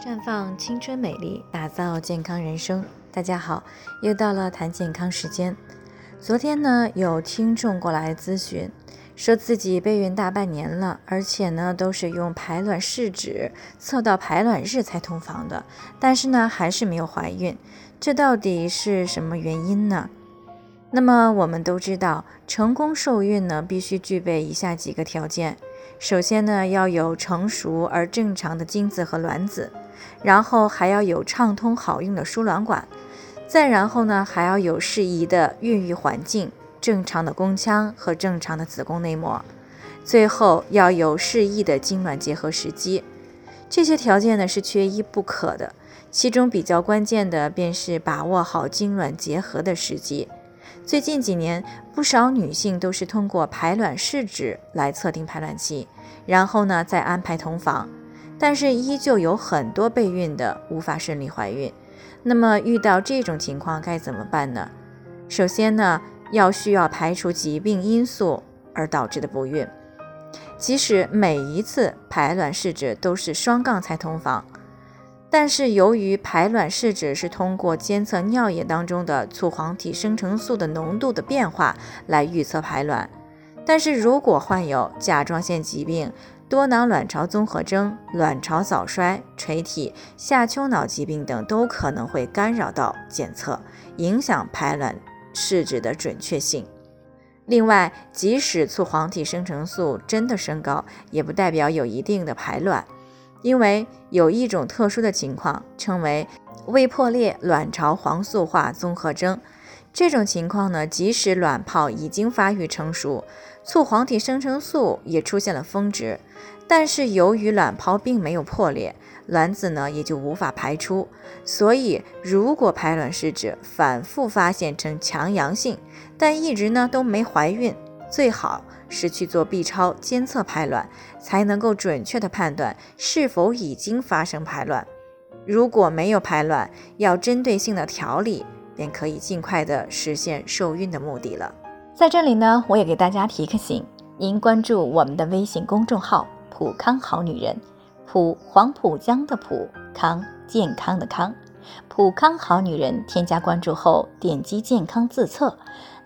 绽放青春美丽，打造健康人生。大家好，又到了谈健康时间。昨天呢，有听众过来咨询，说自己备孕大半年了，而且呢都是用排卵试纸测到排卵日才同房的，但是呢还是没有怀孕，这到底是什么原因呢？那么我们都知道，成功受孕呢必须具备以下几个条件。首先呢，要有成熟而正常的精子和卵子。然后还要有畅通好用的输卵管，再然后呢，还要有适宜的孕育环境、正常的宫腔和正常的子宫内膜，最后要有适宜的精卵结合时机。这些条件呢是缺一不可的，其中比较关键的便是把握好精卵结合的时机。最近几年，不少女性都是通过排卵试纸来测定排卵期，然后呢再安排同房。但是依旧有很多备孕的无法顺利怀孕，那么遇到这种情况该怎么办呢？首先呢，要需要排除疾病因素而导致的不孕。即使每一次排卵试纸都是双杠才同房，但是由于排卵试纸是通过监测尿液当中的促黄体生成素的浓度的变化来预测排卵，但是如果患有甲状腺疾病，多囊卵巢综合征、卵巢早衰、垂体下丘脑疾病等都可能会干扰到检测，影响排卵试纸的准确性。另外，即使促黄体生成素真的升高，也不代表有一定的排卵，因为有一种特殊的情况，称为未破裂卵巢黄素化综合征。这种情况呢，即使卵泡已经发育成熟，促黄体生成素也出现了峰值，但是由于卵泡并没有破裂，卵子呢也就无法排出。所以，如果排卵试纸反复发现呈强阳性，但一直呢都没怀孕，最好是去做 B 超监测排卵，才能够准确的判断是否已经发生排卵。如果没有排卵，要针对性的调理。便可以尽快的实现受孕的目的了。在这里呢，我也给大家提个醒：您关注我们的微信公众号“普康好女人”，普黄浦江的普康健康的康，普康好女人。添加关注后，点击健康自测，